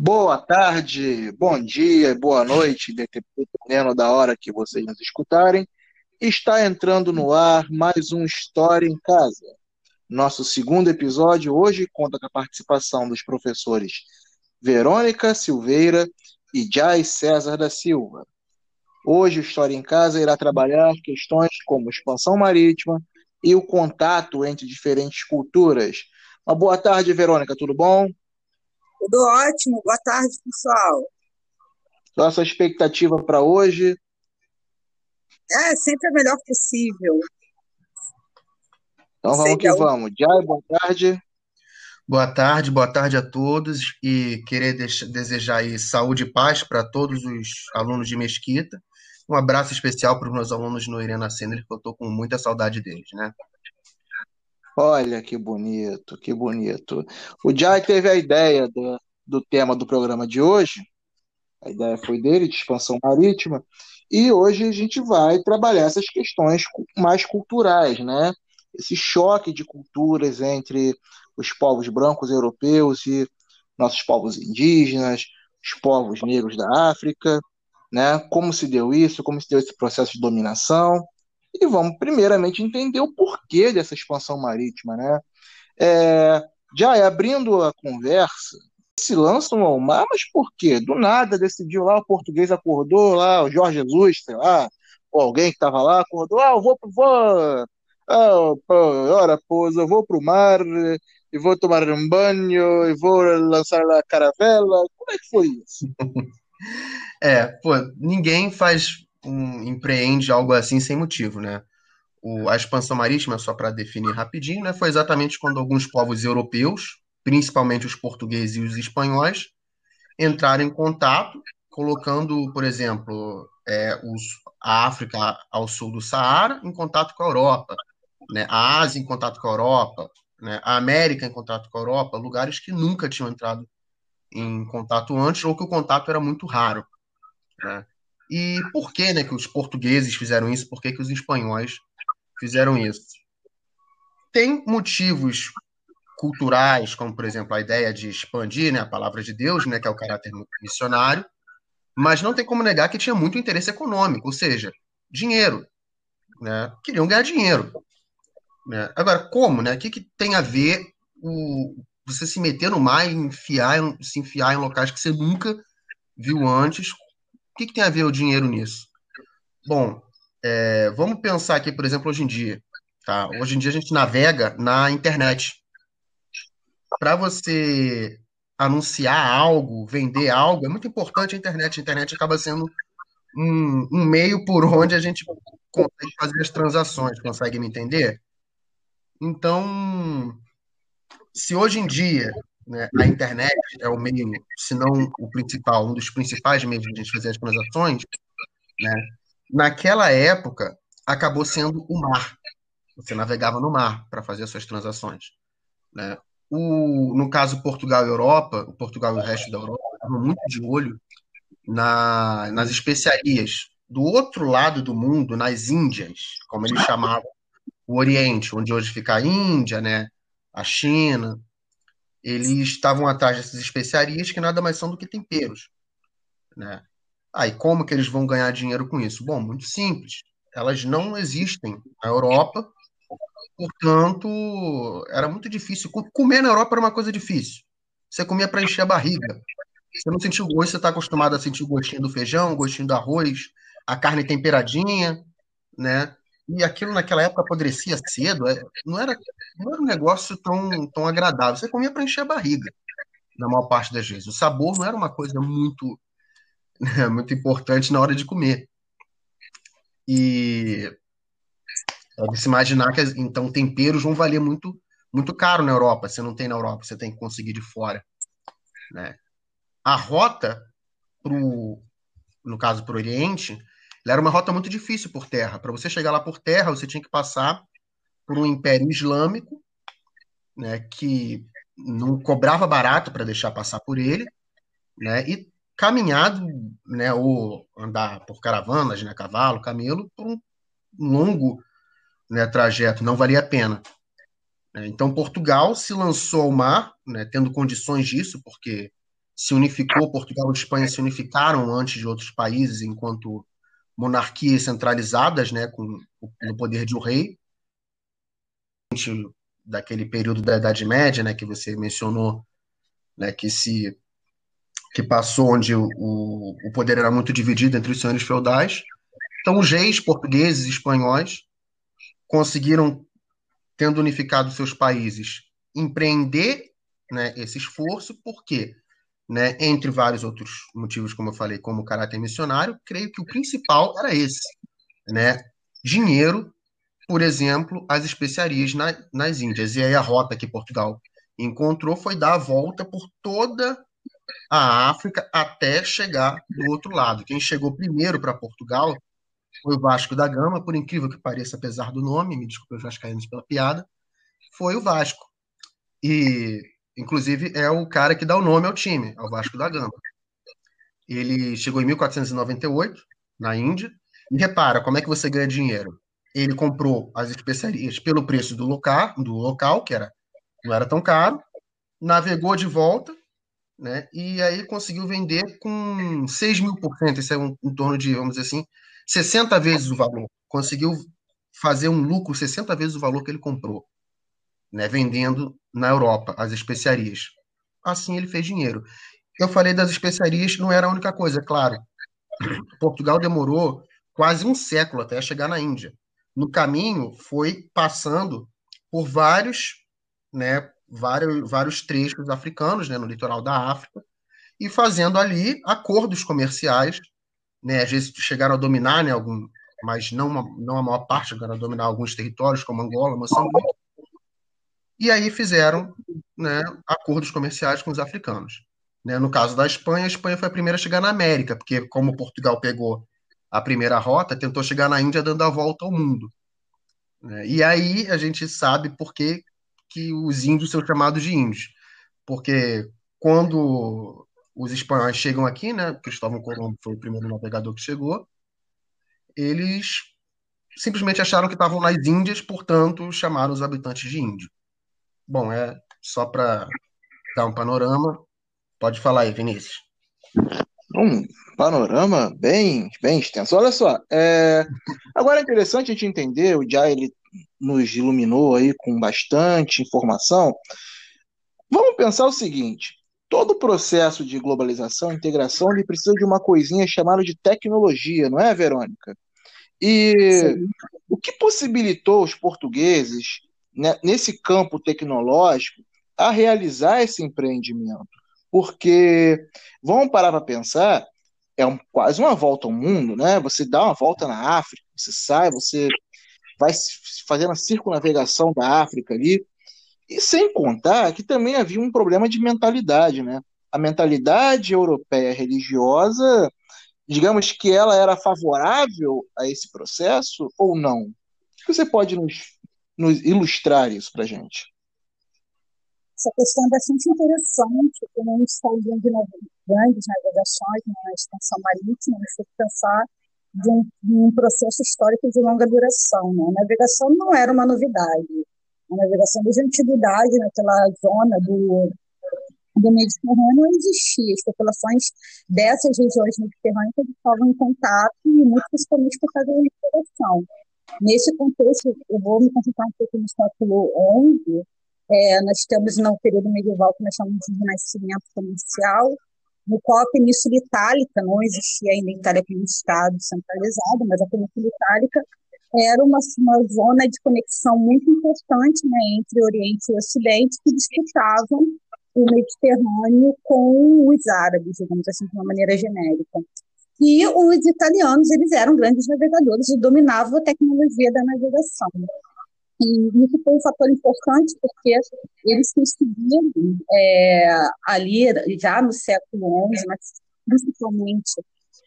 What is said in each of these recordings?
Boa tarde, bom dia, boa noite, dependendo da hora que vocês nos escutarem. Está entrando no ar mais um História em Casa. Nosso segundo episódio hoje conta com a participação dos professores Verônica Silveira e Jai César da Silva. Hoje o História em Casa irá trabalhar questões como expansão marítima e o contato entre diferentes culturas. Uma boa tarde, Verônica, tudo bom? Tudo ótimo. Boa tarde, pessoal. Nossa expectativa para hoje? É, sempre a melhor possível. Então vamos que vamos. Jai, boa tarde. Boa tarde, boa tarde a todos e querer desejar aí saúde e paz para todos os alunos de Mesquita. Um abraço especial para os meus alunos no Irena Sender, que eu estou com muita saudade deles, né? Olha que bonito, que bonito. O Jai teve a ideia do, do tema do programa de hoje, a ideia foi dele, de expansão marítima, e hoje a gente vai trabalhar essas questões mais culturais, né? Esse choque de culturas entre os povos brancos europeus e nossos povos indígenas, os povos negros da África, né? Como se deu isso, como se deu esse processo de dominação, e vamos primeiramente entender o porquê dessa expansão marítima, né? É, já abrindo a conversa, se lançam ao mar, mas por quê? Do nada decidiu lá, o português acordou lá, o Jorge Jesus, sei lá, ou alguém que estava lá, acordou, ah, eu vou, vou ah, ora, pois, eu vou para o mar e vou tomar um banho e vou lançar a caravela. Como é que foi isso? é, pô, ninguém faz um, empreende algo assim sem motivo, né? O, a expansão marítima, só para definir rapidinho, né, foi exatamente quando alguns povos europeus, principalmente os portugueses e os espanhóis, entraram em contato, colocando, por exemplo, é, os, a África ao sul do Saara em contato com a Europa, né, a Ásia em contato com a Europa, né, a América em contato com a Europa, lugares que nunca tinham entrado em contato antes ou que o contato era muito raro. Né? E por que, né, que os portugueses fizeram isso? Por que, que os espanhóis fizeram isso? Tem motivos culturais, como por exemplo a ideia de expandir né, a palavra de Deus, né, que é o caráter missionário, mas não tem como negar que tinha muito interesse econômico, ou seja, dinheiro. Né? Queriam ganhar dinheiro. Né? Agora, como? Né? O que, que tem a ver o, você se meter no mar e enfiar, se enfiar em locais que você nunca viu antes que, que tem a ver o dinheiro nisso? Bom, é, vamos pensar aqui, por exemplo, hoje em dia. Tá? Hoje em dia a gente navega na internet. Para você anunciar algo, vender algo, é muito importante a internet. A internet acaba sendo um, um meio por onde a gente consegue fazer as transações. Consegue me entender? Então, se hoje em dia né, a internet é o meio, se não o principal, um dos principais meios de a gente fazer as transações, né, naquela época acabou sendo o mar. Você navegava no mar para fazer as suas transações. Né? O, no caso Portugal e Europa, o Portugal e o resto da Europa estavam muito de olho na, nas especiarias. Do outro lado do mundo, nas Índias, como eles chamavam, o Oriente, onde hoje fica a Índia, né, a China, eles estavam atrás dessas especiarias que nada mais são do que temperos. Né? Aí, ah, como que eles vão ganhar dinheiro com isso? Bom, muito simples. Elas não existem na Europa, portanto, era muito difícil. Comer na Europa era uma coisa difícil. Você comia para encher a barriga. Você não sentiu gosto, você está acostumado a sentir o gostinho do feijão, o gostinho do arroz, a carne temperadinha, né? E aquilo naquela época apodrecia cedo, é, não era, não era um negócio tão, tão agradável. Você comia para encher a barriga, na maior parte das vezes. O sabor não era uma coisa muito, né, muito importante na hora de comer. E é de se imaginar que então temperos vão valer muito, muito caro na Europa. Você não tem na Europa, você tem que conseguir de fora. Né? A rota, pro, no caso para o Oriente, era uma rota muito difícil por terra. Para você chegar lá por terra, você tinha que passar por um império islâmico, né, que não cobrava barato para deixar passar por ele, né, e caminhado, né, ou andar por caravanas, né, cavalo, camelo, por um longo né, trajeto, não valia a pena. Né? Então, Portugal se lançou ao mar, né, tendo condições disso, porque se unificou, Portugal e Espanha se unificaram antes de outros países, enquanto monarquias centralizadas, né, com no poder de um rei, daquele período da Idade Média, né, que você mencionou, né, que se que passou onde o, o poder era muito dividido entre os senhores feudais. Então, os reis portugueses e espanhóis conseguiram, tendo unificado seus países, empreender né, esse esforço, porque, né, entre vários outros motivos, como eu falei, como o caráter missionário, creio que o principal era esse, né, dinheiro, por exemplo, as especiarias na, nas Índias. E aí a rota que Portugal encontrou foi dar a volta por toda a África até chegar do outro lado. Quem chegou primeiro para Portugal foi o Vasco da Gama, por incrível que pareça, apesar do nome, me desculpe os vascaínos pela piada, foi o Vasco. E, inclusive, é o cara que dá o nome ao time, ao Vasco da Gama. Ele chegou em 1498, na Índia, e repara, como é que você ganha dinheiro? Ele comprou as especiarias pelo preço do local, do local que era, não era tão caro, navegou de volta, né? E aí conseguiu vender com 6 mil por cento, isso é um, em torno de, vamos dizer assim, 60 vezes o valor. Conseguiu fazer um lucro 60 vezes o valor que ele comprou, né? Vendendo na Europa as especiarias. Assim ele fez dinheiro. Eu falei das especiarias, não era a única coisa, é claro. Portugal demorou quase um século até chegar na Índia. No caminho, foi passando por vários né, vários, vários trechos africanos, né, no litoral da África, e fazendo ali acordos comerciais, né, às vezes chegaram a dominar, né, algum, mas não, uma, não a maior parte, chegaram a dominar alguns territórios, como Angola, Moçambique, e aí fizeram né, acordos comerciais com os africanos. Né? No caso da Espanha, a Espanha foi a primeira a chegar na América, porque como Portugal pegou a primeira rota, tentou chegar na Índia dando a volta ao mundo. Né? E aí a gente sabe por que que os índios são chamados de índios. Porque quando os espanhóis chegam aqui, né, Cristóvão Colombo foi o primeiro navegador que chegou, eles simplesmente acharam que estavam nas Índias, portanto, chamaram os habitantes de índio. Bom, é só para dar um panorama. Pode falar aí, Vinícius. Um panorama bem, bem extenso. Olha só, é... agora é interessante a gente entender, o Jai ele nos iluminou aí com bastante informação. Vamos pensar o seguinte: todo o processo de globalização, integração, ele precisa de uma coisinha chamada de tecnologia, não é, Verônica? E Sim. o que possibilitou os portugueses, né, nesse campo tecnológico, a realizar esse empreendimento? Porque, vamos parar para pensar, é um, quase uma volta ao mundo, né? Você dá uma volta na África, você sai, você vai fazendo a circunnavegação da África ali, e sem contar que também havia um problema de mentalidade, né? A mentalidade europeia religiosa, digamos que ela era favorável a esse processo ou não? O que você pode nos, nos ilustrar isso para gente? Essa questão é bastante interessante, quando a gente está vendo grandes navegações na extensão marítima, você pensar de um, de um, processo histórico de longa duração. Né? A navegação não era uma novidade. A navegação desde a antiguidade, naquela zona do, do Mediterrâneo, existia. As populações dessas regiões mediterrâneas estavam em contato e muito principalmente por causa da. Nesse contexto, eu vou me concentrar um pouco no século XI. É, nós temos no período medieval que nós chamamos de renascimento comercial, no qual a Península Itálica, não existia ainda a Itália como Estado centralizado, mas a Península Itálica era uma, uma zona de conexão muito importante né, entre Oriente e Ocidente, que disputavam o Mediterrâneo com os árabes, digamos assim, de uma maneira genérica. E os italianos, eles eram grandes navegadores e dominavam a tecnologia da navegação. E isso foi um fator importante porque eles conseguiram, é, ali, já no século XI, mas principalmente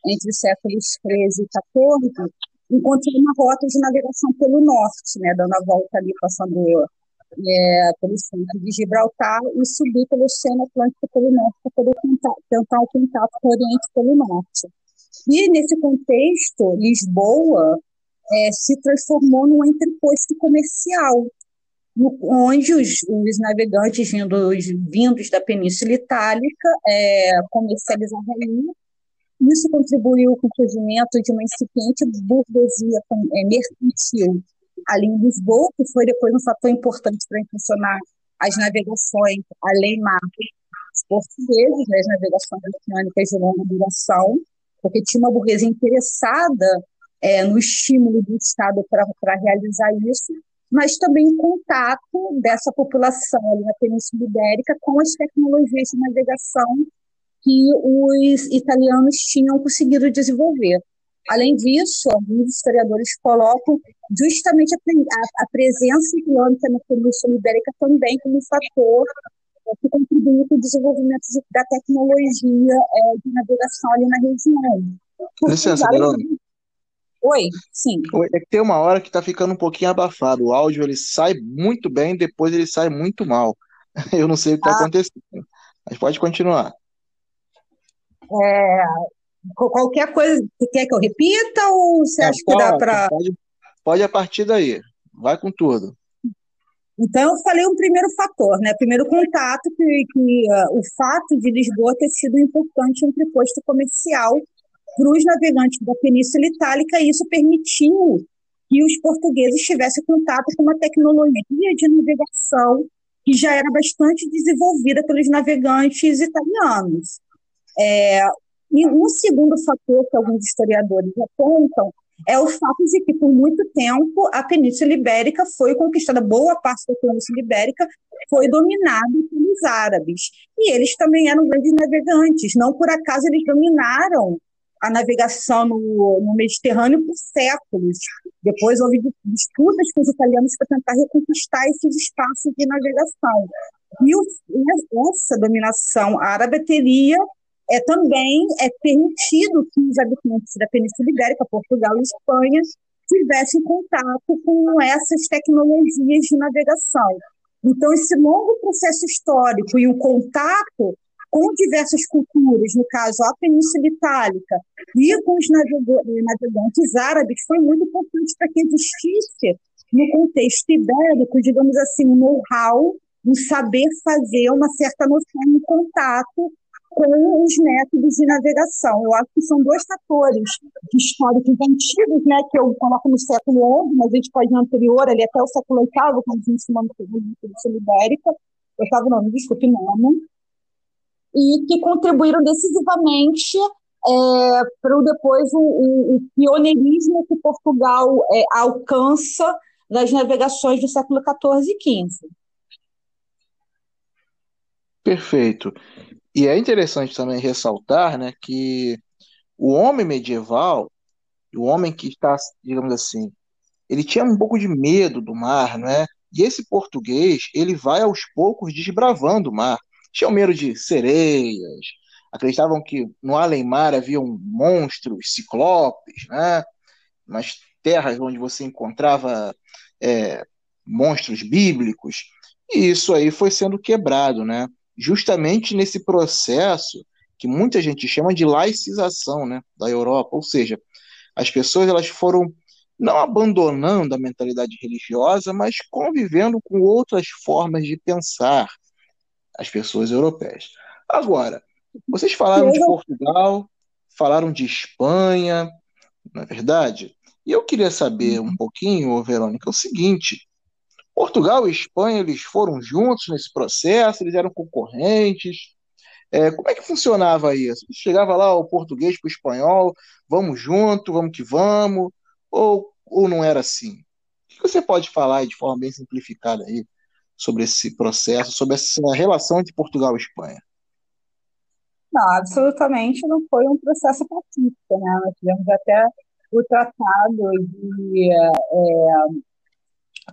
entre os séculos XIII e XIV, encontrar uma rota de navegação pelo norte, né, dando a volta ali, passando é, pelo centro de Gibraltar e subir pelo Oceano Atlântico pelo norte para poder tentar, tentar o contato com o Oriente pelo norte. E, nesse contexto, Lisboa é, se transformou num entreposto comercial. onde os, os navegantes vindos, vindos da Península Itálica é, comercializavam Isso contribuiu com o surgimento de uma incipiente burguesia é, mercantil ali em Lisboa, que foi depois um fator importante para impulsionar as navegações além-mar portugueses, né, as navegações oceânicas de longa duração, porque tinha uma burguesia interessada é, no estímulo do Estado para realizar isso, mas também em contato dessa população ali na Península Ibérica com as tecnologias de navegação que os italianos tinham conseguido desenvolver. Além disso, alguns historiadores colocam justamente a, a, a presença islâmica na Península Ibérica também como um fator que contribuiu para o desenvolvimento de, da tecnologia é, de navegação ali na região. Licença, Verônica. Oi, sim. É que tem uma hora que está ficando um pouquinho abafado. O áudio ele sai muito bem, depois ele sai muito mal. Eu não sei o que está ah. acontecendo. Mas pode continuar. É, qualquer coisa, quer que eu repita ou você acha que dá para. Pode, pode a partir daí. Vai com tudo. Então, eu falei um primeiro fator, né? Primeiro contato, que, que uh, o fato de Lisboa ter sido importante um preposto comercial para os navegantes da Península Itálica, e isso permitiu que os portugueses tivessem contato com uma tecnologia de navegação que já era bastante desenvolvida pelos navegantes italianos. É, e um segundo fator que alguns historiadores apontam é o fato de que, por muito tempo, a Península Ibérica foi conquistada, boa parte da Península Ibérica foi dominada pelos árabes. E eles também eram grandes navegantes. Não por acaso eles dominaram a navegação no, no Mediterrâneo por séculos. Depois houve disputas com os italianos para tentar reconquistar esses espaços de navegação. E essa dominação árabe teria é, também é permitido que os habitantes da Península Ibérica, Portugal e Espanha, tivessem contato com essas tecnologias de navegação. Então, esse longo processo histórico e o contato com diversas culturas, no caso a Península Itálica, e com os navegantes árabes, foi muito importante para que existisse, no contexto ibérico, digamos assim, um know-how, um saber fazer, uma certa noção, um contato com os métodos de navegação. Eu acho que são dois fatores históricos antigos, né, que eu coloco no século XI, mas a gente pode ir anterior, ali até o século VIII, quando a gente se manda Península Ibérica, oitavo não, desculpe, nono, e que contribuíram decisivamente é, para depois o, o, o, pioneirismo que Portugal é, alcança nas navegações do século XIV e XV. Perfeito. E é interessante também ressaltar né, que o homem medieval, o homem que está, digamos assim, ele tinha um pouco de medo do mar, não é? E esse português, ele vai aos poucos desbravando o mar tinham medo de sereias, acreditavam que no além-mar haviam monstros, ciclopes, né? nas terras onde você encontrava é, monstros bíblicos, e isso aí foi sendo quebrado, né? Justamente nesse processo que muita gente chama de laicização né, da Europa, ou seja, as pessoas elas foram não abandonando a mentalidade religiosa, mas convivendo com outras formas de pensar, as pessoas europeias. Agora, vocês falaram de Portugal, falaram de Espanha, não é verdade? E eu queria saber um pouquinho, Verônica, o seguinte: Portugal e Espanha eles foram juntos nesse processo, eles eram concorrentes. É, como é que funcionava isso? Chegava lá o português para o espanhol, vamos junto, vamos que vamos, ou, ou não era assim? O que você pode falar de forma bem simplificada aí sobre esse processo, sobre essa relação entre Portugal e Espanha? Não, absolutamente não foi um processo pacífico, né? Nós tivemos até o Tratado de é,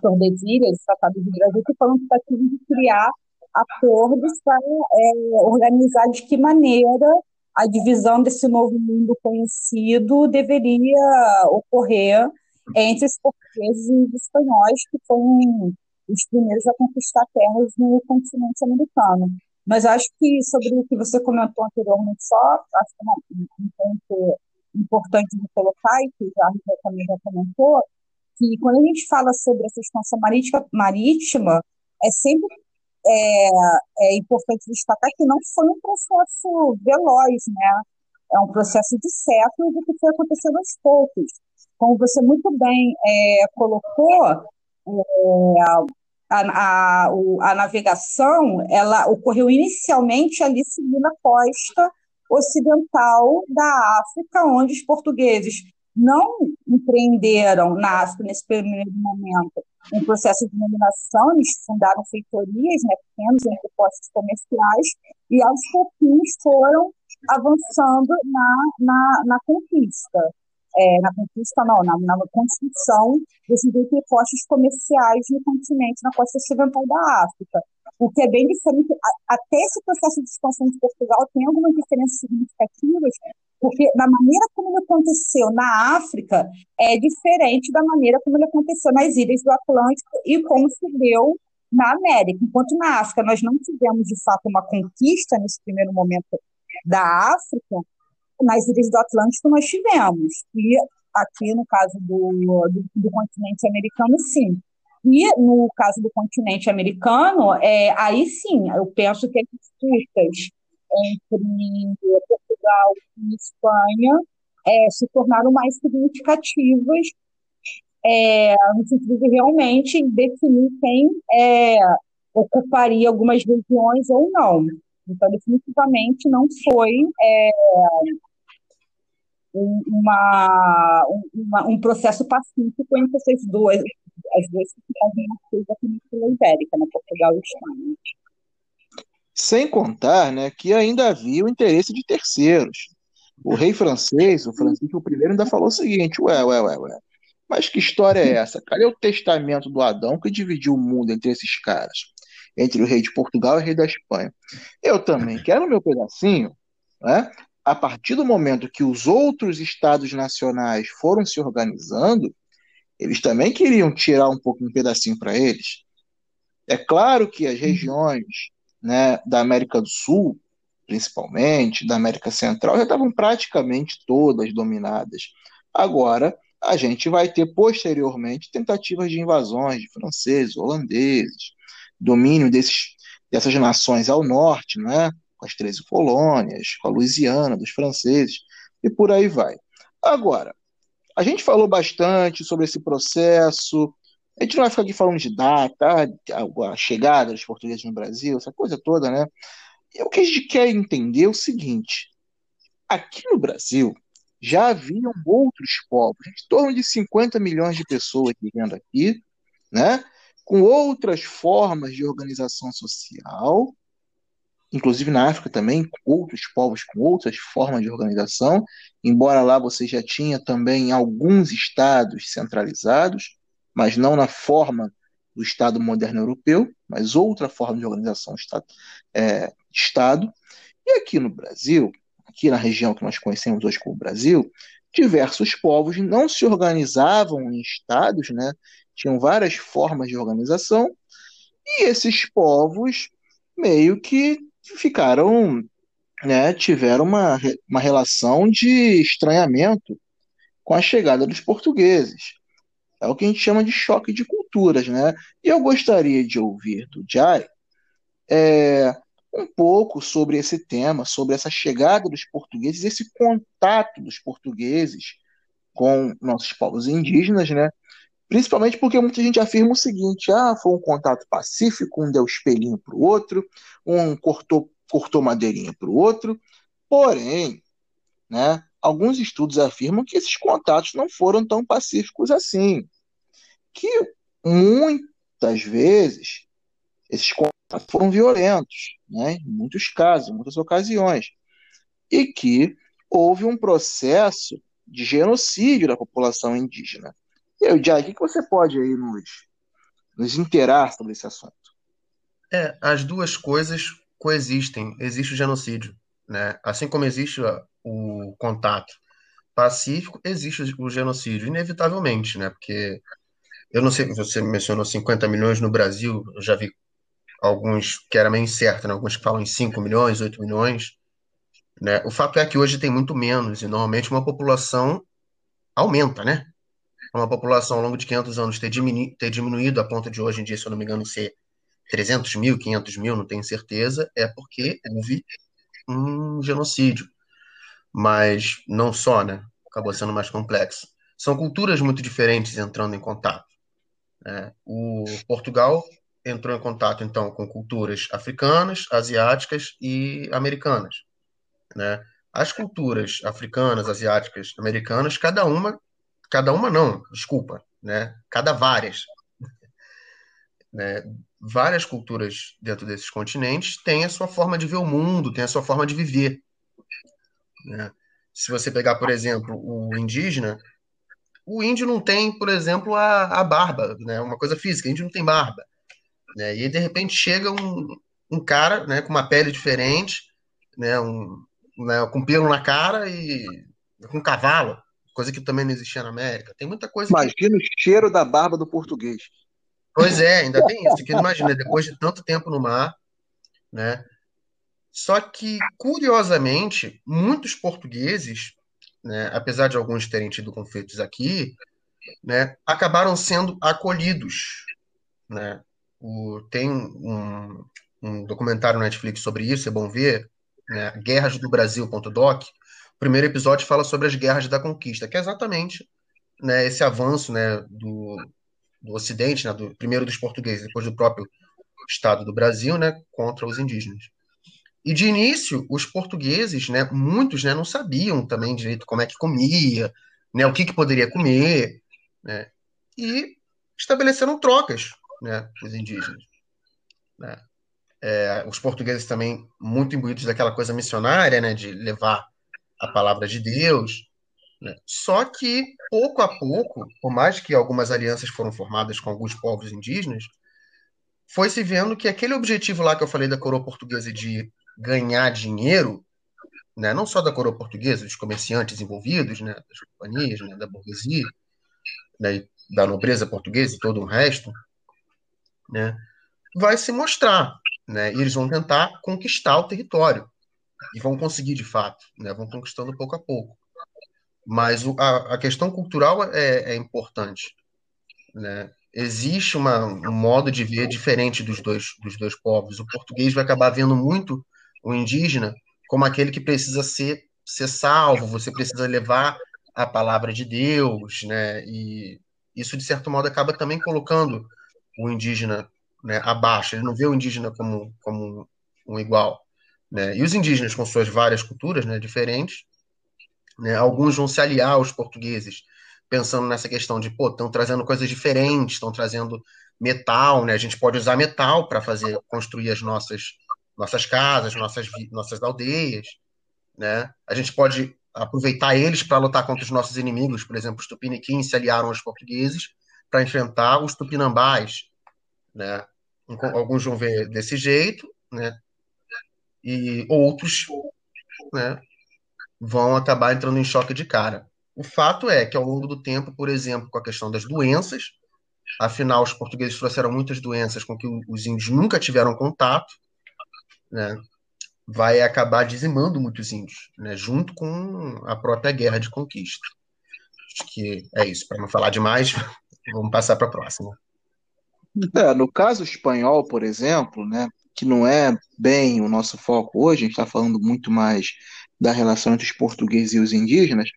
Tordesilhas, o Tratado de Brasil, que foi um tentativa de criar acordos para é, organizar de que maneira a divisão desse novo mundo conhecido deveria ocorrer entre os portugueses e os espanhóis, que foram os primeiros a conquistar terras no continente americano. Mas acho que sobre o que você comentou anteriormente só, acho que é um ponto importante de colocar, e que já também já comentou, que quando a gente fala sobre essa expansão marítima, marítima é sempre é, é importante destacar que não foi um processo veloz, né? É um processo de séculos e que foi acontecendo aos poucos. Como você muito bem é, colocou, é, a, a, a navegação ela ocorreu inicialmente ali seguindo a costa ocidental da África, onde os portugueses não empreenderam na África nesse primeiro momento um processo de dominação, eles fundaram feitorias, né, pequenos entrepostos comerciais, e aos pouquinhos foram avançando na, na, na conquista. É, na conquista, não, na, na construção desses entrepostos comerciais no continente, na costa ocidental da África. O que é bem diferente, até esse processo de expansão de Portugal tem algumas diferenças significativas, porque na maneira como ele aconteceu na África é diferente da maneira como ele aconteceu nas ilhas do Atlântico e como se deu na América. Enquanto na África nós não tivemos de fato uma conquista nesse primeiro momento da África, nas ilhas do Atlântico nós tivemos. E aqui no caso do, do, do continente americano, sim. E no caso do continente americano, é, aí sim, eu penso que as disputas entre Portugal e Espanha é, se tornaram mais significativas é, no sentido de realmente definir quem é, ocuparia algumas regiões ou não. Então, definitivamente não foi é, uma, uma, um processo pacífico entre essas duas, as duas cidades da Península Ibérica, né, Portugal e Espanha. Sem contar né, que ainda havia o interesse de terceiros. O rei francês, o Francisco I, ainda falou o seguinte: ué, ué, ué, ué. Mas que história é essa? Cadê o testamento do Adão que dividiu o mundo entre esses caras? Entre o rei de Portugal e o rei da Espanha. Eu também quero o meu pedacinho, né? A partir do momento que os outros estados nacionais foram se organizando, eles também queriam tirar um pouco um pedacinho para eles. É claro que as regiões né, da América do Sul, principalmente, da América Central, já estavam praticamente todas dominadas. Agora, a gente vai ter posteriormente tentativas de invasões de franceses, holandeses, domínio desses, dessas nações ao norte, né, com as 13 colônias, com a Louisiana, dos franceses, e por aí vai. Agora, a gente falou bastante sobre esse processo. A gente não vai ficar aqui falando de data, a chegada dos portugueses no Brasil, essa coisa toda, né? E o que a gente quer entender é o seguinte: aqui no Brasil já haviam outros povos, em torno de 50 milhões de pessoas vivendo aqui, né? Com outras formas de organização social, inclusive na África também, outros povos com outras formas de organização, embora lá você já tinha também alguns estados centralizados, mas não na forma do Estado moderno europeu, mas outra forma de organização Estado. É, estado. E aqui no Brasil, aqui na região que nós conhecemos hoje como Brasil, diversos povos não se organizavam em estados, né? tinham várias formas de organização, e esses povos meio que ficaram, né, tiveram uma, uma relação de estranhamento com a chegada dos portugueses. É o que a gente chama de choque de culturas, né? E eu gostaria de ouvir do Jai é, um pouco sobre esse tema, sobre essa chegada dos portugueses, esse contato dos portugueses com nossos povos indígenas, né? Principalmente porque muita gente afirma o seguinte: ah, foi um contato pacífico, um deu espelhinho para o outro, um cortou, cortou madeirinha para o outro. Porém, né, alguns estudos afirmam que esses contatos não foram tão pacíficos assim. Que muitas vezes esses contatos foram violentos, né, em muitos casos, em muitas ocasiões. E que houve um processo de genocídio da população indígena. E aí, Jai, o que, você pode aí nos, nos interar sobre esse assunto? É, as duas coisas coexistem. Existe o genocídio, né? Assim como existe o contato pacífico, existe o genocídio, inevitavelmente, né? Porque eu não sei, você mencionou 50 milhões no Brasil, eu já vi alguns que era meio incerto, né? Alguns que falam em 5 milhões, 8 milhões, né? O fato é que hoje tem muito menos e normalmente uma população aumenta, né? uma população ao longo de 500 anos ter, diminu ter diminuído a ponto de hoje em dia, se eu não me engano, ser 300 mil, 500 mil, não tenho certeza, é porque houve um genocídio. Mas não só, né? Acabou sendo mais complexo. São culturas muito diferentes entrando em contato. Né? O Portugal entrou em contato, então, com culturas africanas, asiáticas e americanas. Né? As culturas africanas, asiáticas, americanas, cada uma, cada uma não, desculpa, né? cada várias. Né? Várias culturas dentro desses continentes têm a sua forma de ver o mundo, têm a sua forma de viver. Né? Se você pegar, por exemplo, o indígena, o índio não tem, por exemplo, a, a barba, né? uma coisa física, o índio não tem barba. Né? E de repente chega um, um cara né, com uma pele diferente, né, um, né, com pelo na cara e com cavalo, coisa que também não existia na América. Tem muita coisa. Imagina que... o cheiro da barba do português. Pois é, ainda tem isso. Que imagina, depois de tanto tempo no mar, né? Só que, curiosamente, muitos portugueses, né, apesar de alguns terem tido conflitos aqui, né, acabaram sendo acolhidos. Né? O, tem um, um documentário no Netflix sobre isso, é bom ver, né, Guerras do Brasil.doc. O primeiro episódio fala sobre as guerras da conquista, que é exatamente né, esse avanço né, do, do Ocidente, né, do, primeiro dos portugueses, depois do próprio Estado do Brasil, né, contra os indígenas. E de início, os portugueses, né, muitos né, não sabiam também direito como é que comia, né, o que, que poderia comer, né, e estabeleceram trocas né, os indígenas. Né. É, os portugueses também muito imbuídos daquela coisa missionária, né, de levar a palavra de Deus. Né. Só que, pouco a pouco, por mais que algumas alianças foram formadas com alguns povos indígenas, foi se vendo que aquele objetivo lá que eu falei da coroa portuguesa de ganhar dinheiro, né, não só da coroa portuguesa, dos comerciantes envolvidos, né, das companhias, né, da burguesia, né, da nobreza portuguesa e todo o resto, né, vai se mostrar. Né, e eles vão tentar conquistar o território. E vão conseguir de fato, né, vão conquistando pouco a pouco. Mas o, a, a, questão cultural é, é importante. Né? Existe uma, um modo de ver diferente dos dois, dos dois povos. O português vai acabar vendo muito o indígena como aquele que precisa ser, ser salvo, você precisa levar a palavra de Deus, né? E isso, de certo modo, acaba também colocando o indígena né, abaixo. Ele não vê o indígena como, como um igual. Né? E os indígenas, com suas várias culturas né, diferentes, né, alguns vão se aliar aos portugueses, pensando nessa questão de, pô, estão trazendo coisas diferentes, estão trazendo metal, né? A gente pode usar metal para fazer construir as nossas nossas casas, nossas, nossas aldeias, né? A gente pode aproveitar eles para lutar contra os nossos inimigos, por exemplo, os tupiniquins se aliaram aos portugueses para enfrentar os tupinambás, né? Alguns vão ver desse jeito, né? E outros, né? Vão acabar entrando em choque de cara. O fato é que ao longo do tempo, por exemplo, com a questão das doenças, afinal os portugueses trouxeram muitas doenças com que os índios nunca tiveram contato, né, vai acabar dizimando muitos índios, né, junto com a própria guerra de conquista. Acho que é isso. Para não falar demais, vamos passar para a próxima. É, no caso espanhol, por exemplo, né, que não é bem o nosso foco hoje, a gente está falando muito mais da relação entre os portugueses e os indígenas,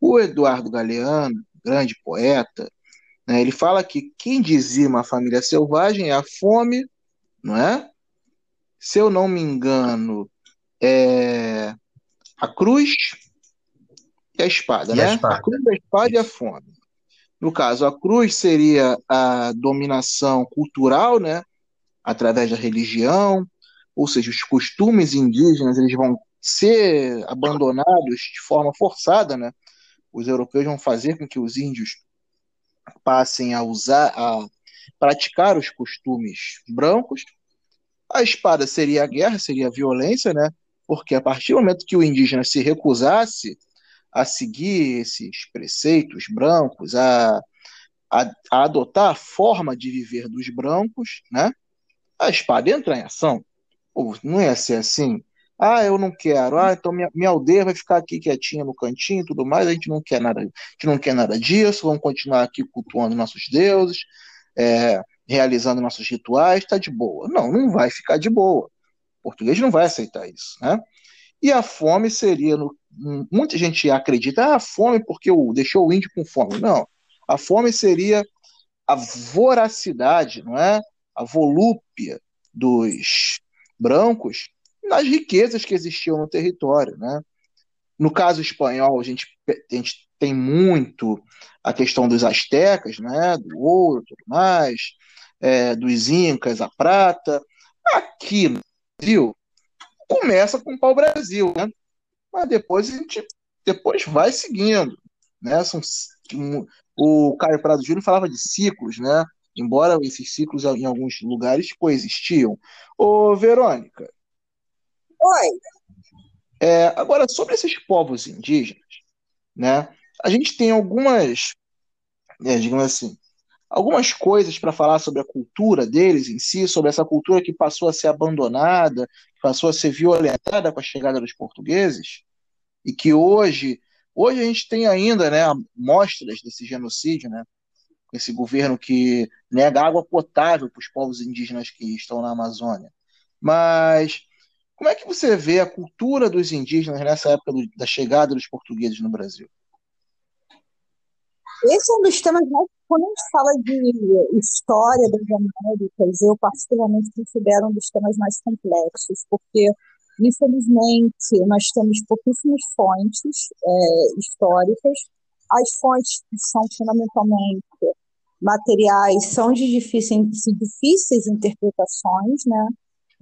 o Eduardo Galeano, grande poeta, né, ele fala que quem dizima a família selvagem é a fome, não é? se eu não me engano, é a cruz e a espada, e né? A, espada. a cruz, a espada Isso. e a fome. No caso, a cruz seria a dominação cultural, né? Através da religião, ou seja, os costumes indígenas eles vão ser abandonados de forma forçada, né? Os europeus vão fazer com que os índios passem a usar, a praticar os costumes brancos, a espada seria a guerra, seria a violência, né? Porque a partir do momento que o indígena se recusasse a seguir esses preceitos brancos, a, a, a adotar a forma de viver dos brancos, né? A espada entra em ação. Ou não ia ser assim? Ah, eu não quero. Ah, então minha, minha aldeia vai ficar aqui quietinha no cantinho e tudo mais. A gente não quer nada, a gente não quer nada disso. Vamos continuar aqui cultuando nossos deuses, é, realizando nossos rituais. Está de boa. Não, não vai ficar de boa. O português não vai aceitar isso, né? E a fome seria, no, muita gente acredita, ah, a fome porque o, deixou o índio com fome. Não, a fome seria a voracidade, não é? A volúpia dos brancos nas riquezas que existiam no território, né? No caso espanhol, a gente, a gente tem muito a questão dos astecas, né? Do ouro, tudo mais, é, dos incas, a prata. Aqui no Brasil, começa com o pau-brasil, né? Mas depois a gente depois vai seguindo, né? São, o Caio Prado Júnior falava de ciclos, né? Embora esses ciclos em alguns lugares coexistiam. Ô, Verônica. Oi. É, agora, sobre esses povos indígenas, né? A gente tem algumas, é, digamos assim, algumas coisas para falar sobre a cultura deles em si, sobre essa cultura que passou a ser abandonada, passou a ser violentada com a chegada dos portugueses, e que hoje, hoje a gente tem ainda, né, mostras desse genocídio, né, esse governo que nega água potável para os povos indígenas que estão na Amazônia. Mas como é que você vê a cultura dos indígenas nessa época do, da chegada dos portugueses no Brasil? Esse é um dos temas mais. Quando a gente fala de história das Américas, eu particularmente considero um dos temas mais complexos, porque, infelizmente, nós temos pouquíssimas fontes é, históricas. As fontes são fundamentalmente materiais são de difíceis, difíceis interpretações, né?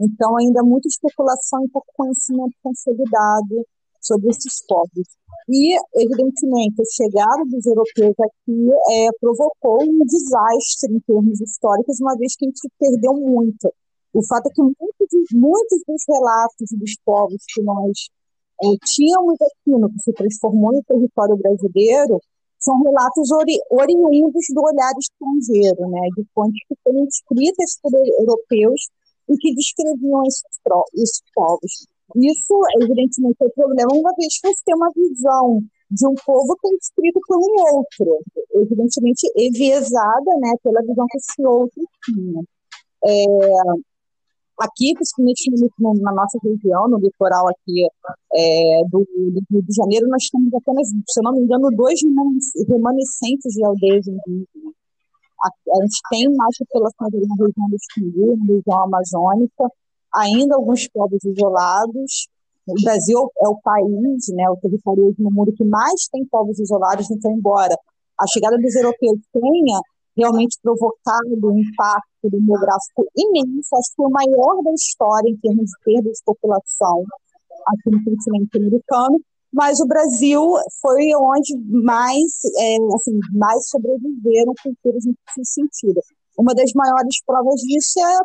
Então, ainda muita especulação e pouco conhecimento consolidado sobre esses povos. E, evidentemente, a chegada dos europeus aqui é, provocou um desastre em termos históricos, uma vez que a gente perdeu muito. O fato é que muitos, muitos dos relatos dos povos que nós é, tínhamos aqui no que se transformou no território brasileiro são relatos ori oriundos do olhar estrangeiro, né, de fontes que foram escritas por europeus e que descreviam esses, esses povos. Isso, evidentemente, é problema, uma vez que você tem uma visão de um povo que é escrito por um outro, evidentemente enviesada né, pela visão que esse outro tinha. É, aqui, principalmente no, na nossa região, no litoral aqui é, do, do, Rio de Janeiro, nós temos apenas, se eu não me engano, dois remanescentes de aldeias indígenas. A, a gente tem mais população na região do Xingu, na região amazônica, ainda alguns povos isolados. O Brasil é o país, né, o território no mundo que mais tem povos isolados, então, embora a chegada dos europeus tenha realmente provocado um impacto demográfico imenso, acho que foi o maior da história em termos de perda de população aqui no continente americano, mas o Brasil foi onde mais, é, assim, mais sobreviveram culturas nesse sentido. Uma das maiores provas disso é a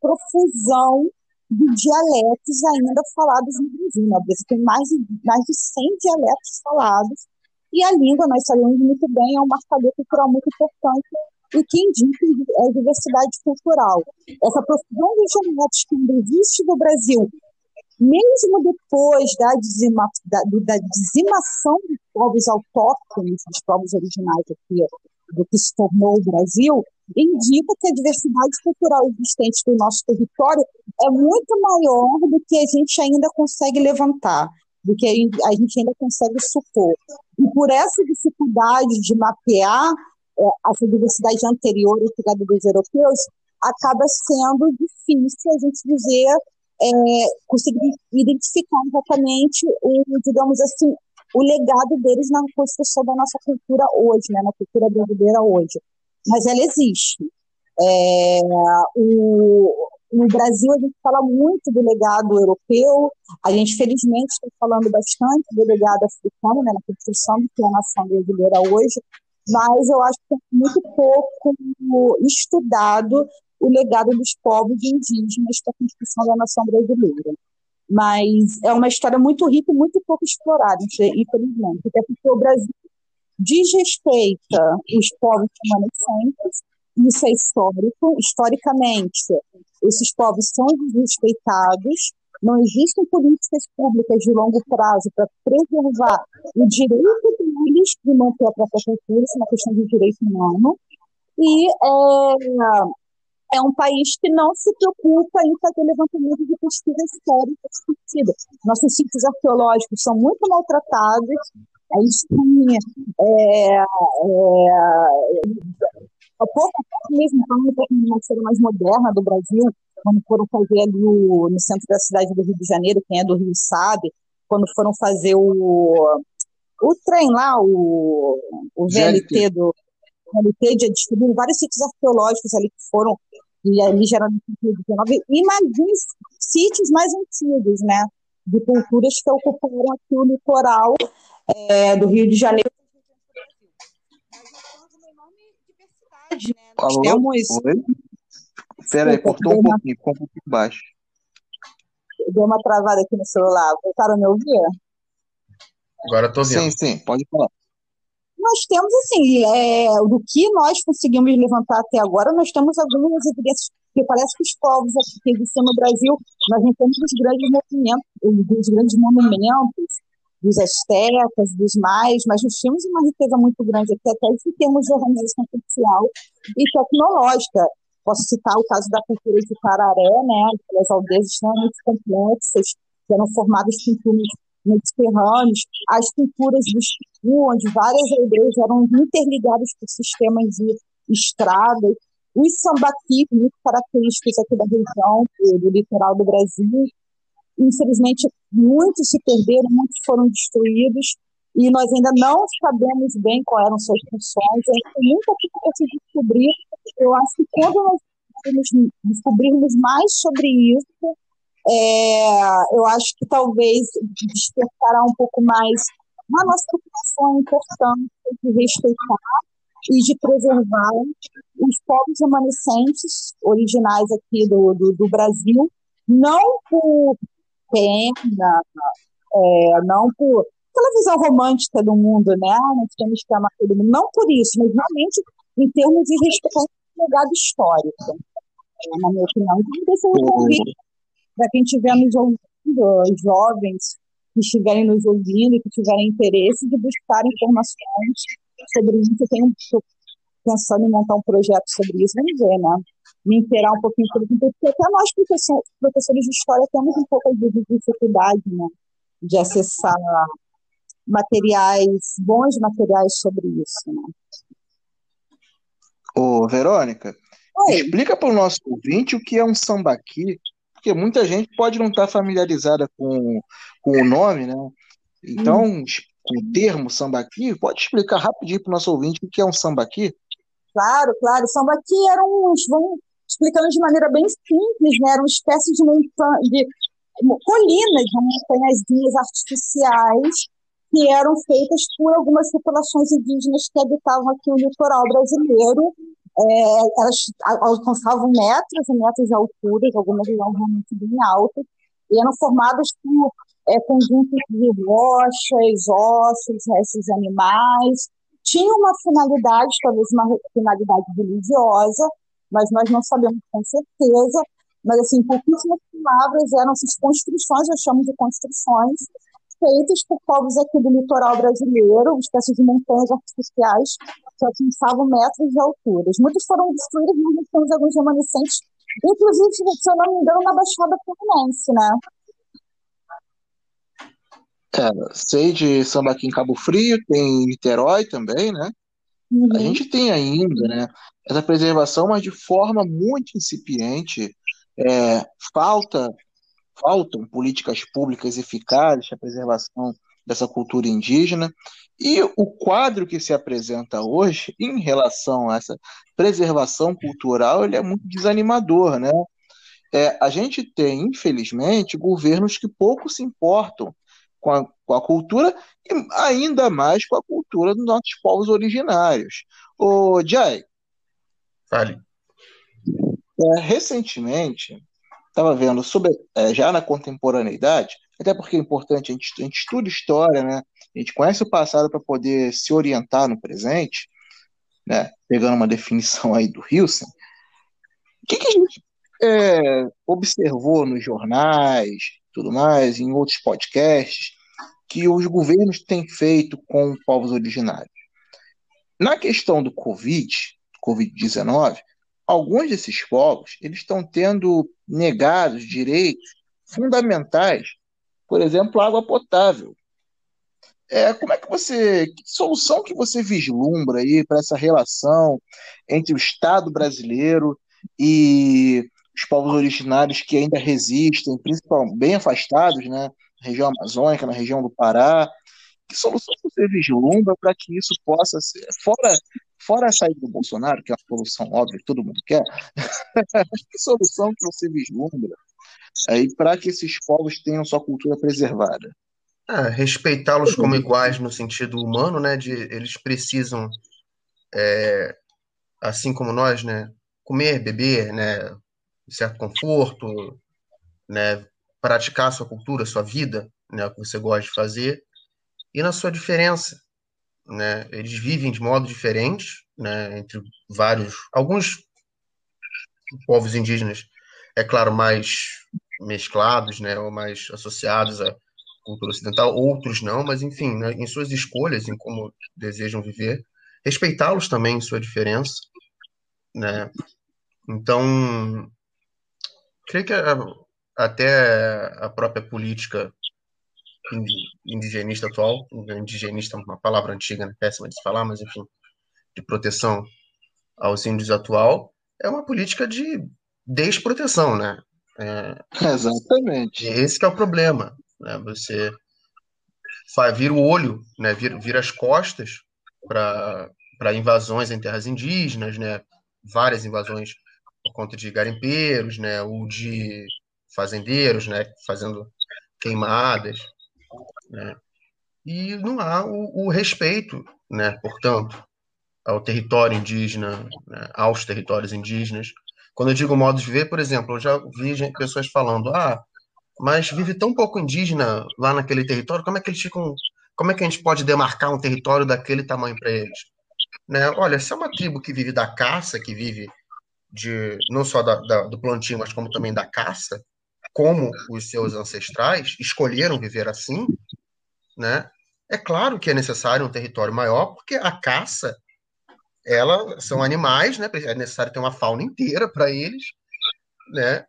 profusão de dialetos ainda falados no Brasil. Né? Brasil tem mais de, mais de 100 dialetos falados, e a língua, nós sabemos muito bem, é um marcador cultural muito importante e que indica a diversidade cultural. Essa profusão de dialetos que ainda existe no Brasil, mesmo depois da, dizima, da, da dizimação dos povos autóctonos, dos povos originais aqui, do que se tornou o Brasil, indica que a diversidade cultural existente do nosso território é muito maior do que a gente ainda consegue levantar, do que a gente ainda consegue supor. E por essa dificuldade de mapear é, essa diversidade anterior à chegada dos europeus, acaba sendo difícil a gente dizer, é, conseguir identificar exatamente o, digamos assim, o legado deles na construção da nossa cultura hoje, né, na cultura brasileira hoje. Mas ela existe. É, o, no Brasil, a gente fala muito do legado europeu, a gente, felizmente, está falando bastante do legado africano, né, na construção do que é a nação brasileira hoje, mas eu acho que é muito pouco estudado o legado dos povos indígenas para a construção da nação brasileira. Mas é uma história muito rica e muito pouco explorada, infelizmente, até porque o Brasil desrespeita os povos remanescentes, isso é histórico. Historicamente, esses povos são desrespeitados, não existem políticas públicas de longo prazo para preservar o direito deles de manter a própria cultura, isso é uma questão de direito humano, e é, é um país que não se preocupa em fazer levantamento de pesquisa séria sentido. Nossos sítios arqueológicos são muito maltratados, a Espanha, é, é, há pouco mesmo, pouco uma história mais moderna do Brasil, quando foram fazer ali o, no centro da cidade do Rio de Janeiro, quem é do Rio sabe, quando foram fazer o, o trem lá, o, o VLT do VLT, de descobrir vários sítios arqueológicos ali que foram, e ali já era no século XIX, imagine sítios mais antigos, né, de culturas que ocuparam aqui o litoral é, do Rio de Janeiro. Né? Nós temos Oi? Pera aí, cortou um pouquinho, ficou um pouquinho baixo. Deu uma travada aqui no celular. Voltaram a me ouvir? Agora estou vendo. Sim, sim, pode falar. Nós temos, assim, é, do que nós conseguimos levantar até agora, nós temos algumas evidências, porque parece que os povos aqui que existem no Brasil, nós não temos os grandes movimentos, os grandes monumentos, dos astecas, dos mais, mas nós tínhamos uma riqueza muito grande aqui, até em termos de organização social e tecnológica. Posso citar o caso da cultura de Pararé, né, aquelas aldeias extremamente complexas, que eram formadas com túneis mediterrâneos, as culturas do Chico, onde várias aldeias eram interligadas por sistemas de estradas, os sambaquis, muito característicos aqui da região, do litoral do Brasil. Infelizmente, muitos se perderam, muitos foram destruídos, e nós ainda não sabemos bem quais eram suas funções, ainda tem muita coisa para se descobrir. Eu acho que quando nós descobrirmos mais sobre isso, é, eu acho que talvez despertará um pouco mais na nossa preocupação importante de respeitar e de preservar os povos remanescentes originais aqui do, do, do Brasil, não por pena, é, não por aquela visão romântica do mundo, né? Ah, nós temos que amar todo mundo. Não por isso, mas realmente em termos de respeito ao legado histórico, é, na minha opinião. Então, deixa eu convite para quem estiver nos ouvindo, jovens que estiverem nos ouvindo, que tiverem interesse de buscar informações sobre isso. Eu tenho pensando em montar um projeto sobre isso, vamos ver, né? Me inteirar um pouquinho sobre isso, porque até nós, professores de história, temos um pouco de dificuldade, né? De acessar materiais, bons materiais sobre isso, né? Ô, Verônica, Oi. explica para o nosso ouvinte o que é um sambaqui, porque muita gente pode não estar familiarizada com, com o nome, né? Então, hum. o termo sambaqui, pode explicar rapidinho para o nosso ouvinte o que é um sambaqui? Claro, claro. Sambaqui eram uns, vamos explicando de maneira bem simples, né? Era uma espécie de, de colinas, montanhazinhas artificiais que eram feitas por algumas populações indígenas que habitavam aqui o litoral brasileiro é, elas alcançavam metros e metros de altura, algumas eram realmente bem altas, e eram formadas por é, conjuntos de rochas, ossos, restos animais. Tinha uma finalidade, talvez uma finalidade religiosa, mas nós não sabemos com certeza. Mas, assim, pouquíssimas palavras eram essas construções, eu chamo de construções, feitas por povos aqui do litoral brasileiro, espécies de montanhas artificiais que alcançavam metros de altura. Muitos foram destruídos, mas nós temos alguns remanescentes, inclusive, se eu não me engano, na Baixada Fluminense, né? É, sei de em Cabo Frio, tem Niterói também, né? Uhum. A gente tem ainda, né, essa preservação, mas de forma muito incipiente. É, falta faltam políticas públicas eficazes para a preservação dessa cultura indígena. E o quadro que se apresenta hoje, em relação a essa preservação cultural, ele é muito desanimador, né? É, a gente tem, infelizmente, governos que pouco se importam com a, com a cultura e ainda mais com a cultura dos nossos povos originários. Ô, Jai. Fale. É, recentemente, estava vendo sobre é, já na contemporaneidade, até porque é importante, a gente, a gente estuda história, né? A gente conhece o passado para poder se orientar no presente, né? Pegando uma definição aí do Hilson. O que, que a gente é, observou nos jornais, tudo mais, em outros podcasts, que os governos têm feito com povos originários. Na questão do Covid, Covid-19, alguns desses povos eles estão tendo negados direitos fundamentais, por exemplo, água potável. É, como é que você, que solução que você vislumbra aí para essa relação entre o Estado brasileiro e os povos originários que ainda resistem, principalmente bem afastados, né, na região amazônica, na região do Pará. Que solução você vislumbra para que isso possa ser, fora, fora a saída do Bolsonaro, que é uma solução óbvia que todo mundo quer, que solução que você vislumbra aí para que esses povos tenham sua cultura preservada? Ah, respeitá-los como iguais no sentido humano, né? De eles precisam, é, assim como nós, né? Comer, beber, né? certo conforto, né, praticar sua cultura, sua vida, né, o que você gosta de fazer, e na sua diferença, né, eles vivem de modo diferente, né, entre vários, alguns povos indígenas, é claro, mais mesclados, né, ou mais associados à cultura ocidental, outros não, mas enfim, né, em suas escolhas, em como desejam viver, respeitá-los também em sua diferença, né, então creio que até a própria política indigenista atual, indigenista é uma palavra antiga, né? péssima de se falar, mas enfim, de proteção aos índios atual, é uma política de desproteção, né? É, Exatamente. Esse que é o problema, né? Você vira o olho, né? Vira, vira as costas para invasões em terras indígenas, né? Várias invasões por conta de garimpeiros, né, ou de fazendeiros, né, fazendo queimadas, né, e não há o, o respeito, né, portanto, ao território indígena, né, aos territórios indígenas. Quando eu digo modo de viver, por exemplo, eu já vi pessoas falando, ah, mas vive tão pouco indígena lá naquele território, como é que eles ficam, como é que a gente pode demarcar um território daquele tamanho para eles? Né? Olha, se é uma tribo que vive da caça, que vive de não só da, da, do plantio, mas como também da caça, como os seus ancestrais escolheram viver assim, né? É claro que é necessário um território maior, porque a caça, ela são animais, né? É necessário ter uma fauna inteira para eles, né?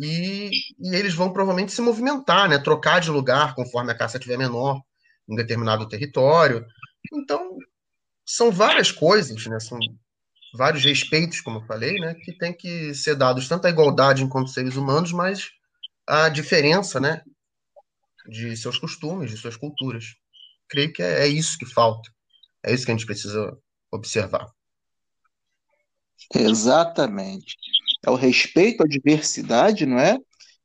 E, e, eles vão provavelmente se movimentar, né? Trocar de lugar conforme a caça estiver menor em determinado território. Então, são várias coisas, né? São vários respeitos, como eu falei, né, que tem que ser dados tanto à igualdade enquanto seres humanos, mas à diferença, né, de seus costumes, de suas culturas. Creio que é, é isso que falta. É isso que a gente precisa observar. Exatamente. É o respeito à diversidade, não é?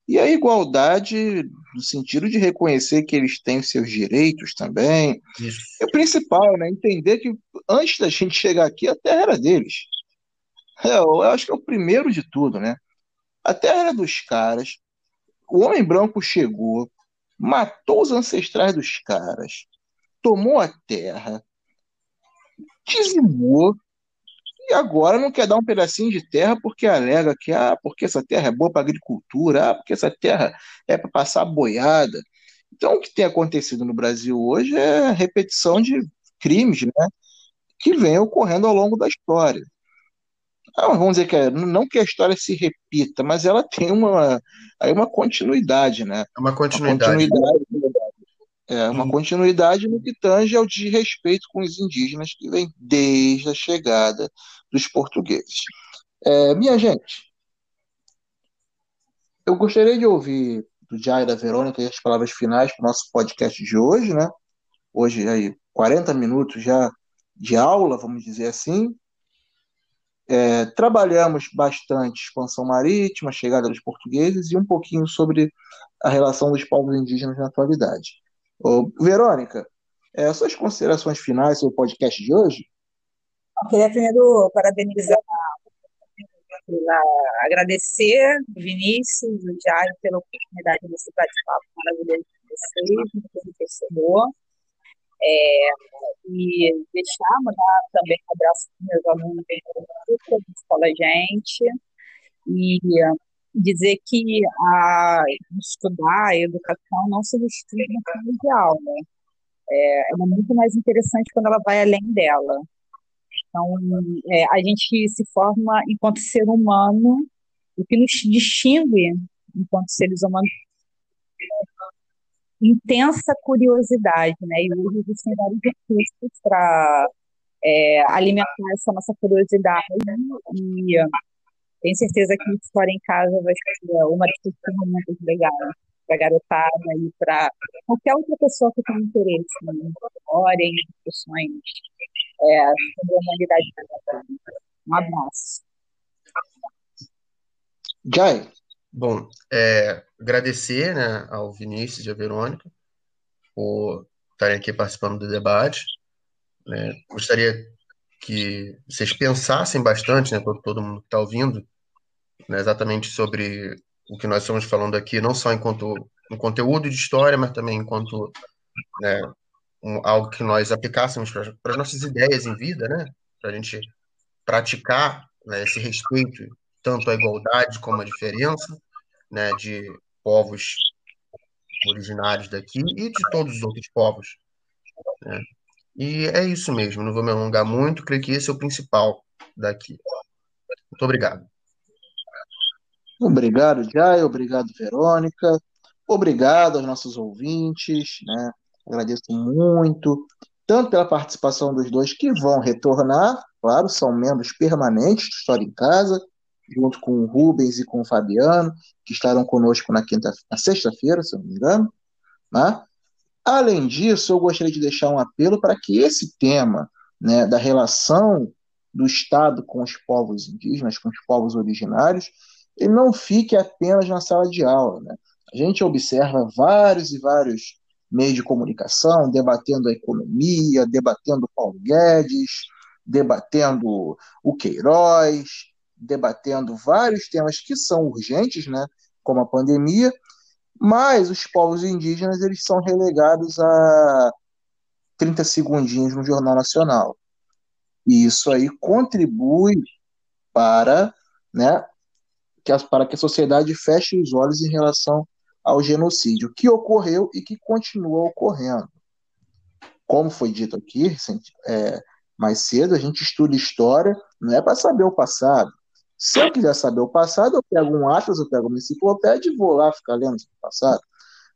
E a igualdade no sentido de reconhecer que eles têm os seus direitos também. Isso. É o principal, né? Entender que antes da gente chegar aqui, a terra era deles. É, eu acho que é o primeiro de tudo, né? A terra era dos caras. O homem branco chegou, matou os ancestrais dos caras, tomou a terra, dizimou, e agora não quer dar um pedacinho de terra porque alega que ah, porque essa terra é boa para agricultura, ah, porque essa terra é para passar boiada. Então, o que tem acontecido no Brasil hoje é a repetição de crimes né, que vem ocorrendo ao longo da história. Ah, vamos dizer que não que a história se repita, mas ela tem uma, aí uma continuidade, né? É uma continuidade. Uma continuidade é uma hum. continuidade no que tange ao desrespeito com os indígenas que vem desde a chegada dos portugueses. É, minha gente, eu gostaria de ouvir do Jai e da Verônica as palavras finais para o nosso podcast de hoje, né? Hoje aí 40 minutos já de aula, vamos dizer assim. É, trabalhamos bastante expansão marítima, chegada dos portugueses e um pouquinho sobre a relação dos povos indígenas na atualidade. Ô, Verônica, é, suas considerações finais sobre o podcast de hoje? Eu queria primeiro parabenizar, agradecer Vinícius, o Diário, pela oportunidade desse bate-papo maravilhoso com vocês, muito enriquecedor. É, e deixar, mandar também um abraço para meus alunos da escola gente. E dizer que a estudar a educação não se restringe na sala de aula. É, ela é muito mais interessante quando ela vai além dela. Então, é, a gente se forma enquanto ser humano, o que nos distingue enquanto seres humanos intensa curiosidade, né? E hoje existem vários recursos para é, alimentar essa nossa curiosidade e tenho certeza que História em Casa vai ser uma discussão muito legal para garotada e para qualquer outra pessoa que tenha interesse em história, em discussões é, sobre a humanidade. Um abraço. Jai. Bom, é, agradecer né, ao Vinícius e à Verônica por estarem aqui participando do debate. Né? Gostaria que vocês pensassem bastante, né, todo, todo mundo que está ouvindo, né, exatamente sobre o que nós estamos falando aqui, não só enquanto um conteúdo de história, mas também enquanto né, um, algo que nós aplicássemos para as nossas ideias em vida, né, para a gente praticar né, esse respeito tanto à igualdade como à diferença né, de povos originários daqui e de todos os outros povos. Né? E é isso mesmo, não vou me alongar muito, creio que esse é o principal daqui. Muito obrigado. Obrigado, Jai, obrigado, Verônica, obrigado aos nossos ouvintes, né? Agradeço muito, tanto pela participação dos dois que vão retornar, claro, são membros permanentes de História em Casa, junto com o Rubens e com o Fabiano, que estarão conosco na quinta, na sexta-feira, se eu não me engano. Né? Além disso, eu gostaria de deixar um apelo para que esse tema né, da relação do Estado com os povos indígenas, com os povos originários, ele não fique apenas na sala de aula. Né? A gente observa vários e vários meios de comunicação debatendo a economia, debatendo Paulo Guedes, debatendo o Queiroz, debatendo vários temas que são urgentes, né, como a pandemia, mas os povos indígenas eles são relegados a 30 segundinhos no Jornal Nacional. E isso aí contribui para, né, que a, para que a sociedade feche os olhos em relação ao genocídio que ocorreu e que continua ocorrendo. Como foi dito aqui é, mais cedo, a gente estuda história não é para saber o passado, se eu quiser saber o passado, eu pego um Atlas, eu pego uma enciclopédia e vou lá ficar lendo o passado.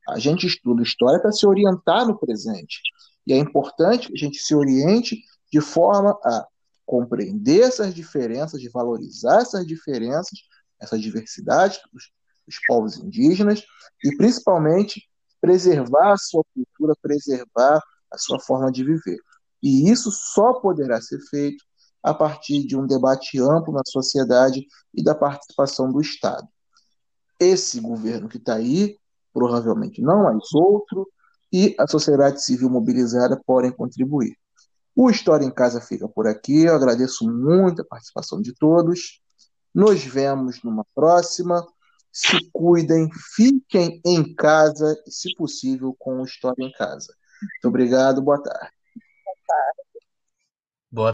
A gente estuda história para se orientar no presente. E é importante que a gente se oriente de forma a compreender essas diferenças, de valorizar essas diferenças, essa diversidade dos, dos povos indígenas e, principalmente, preservar a sua cultura, preservar a sua forma de viver. E isso só poderá ser feito a partir de um debate amplo na sociedade e da participação do Estado. Esse governo que está aí, provavelmente não mais outro, e a sociedade civil mobilizada podem contribuir. O História em Casa fica por aqui. Eu agradeço muito a participação de todos. Nos vemos numa próxima. Se cuidem, fiquem em casa, se possível, com o História em Casa. Muito obrigado, boa tarde. Boa tarde.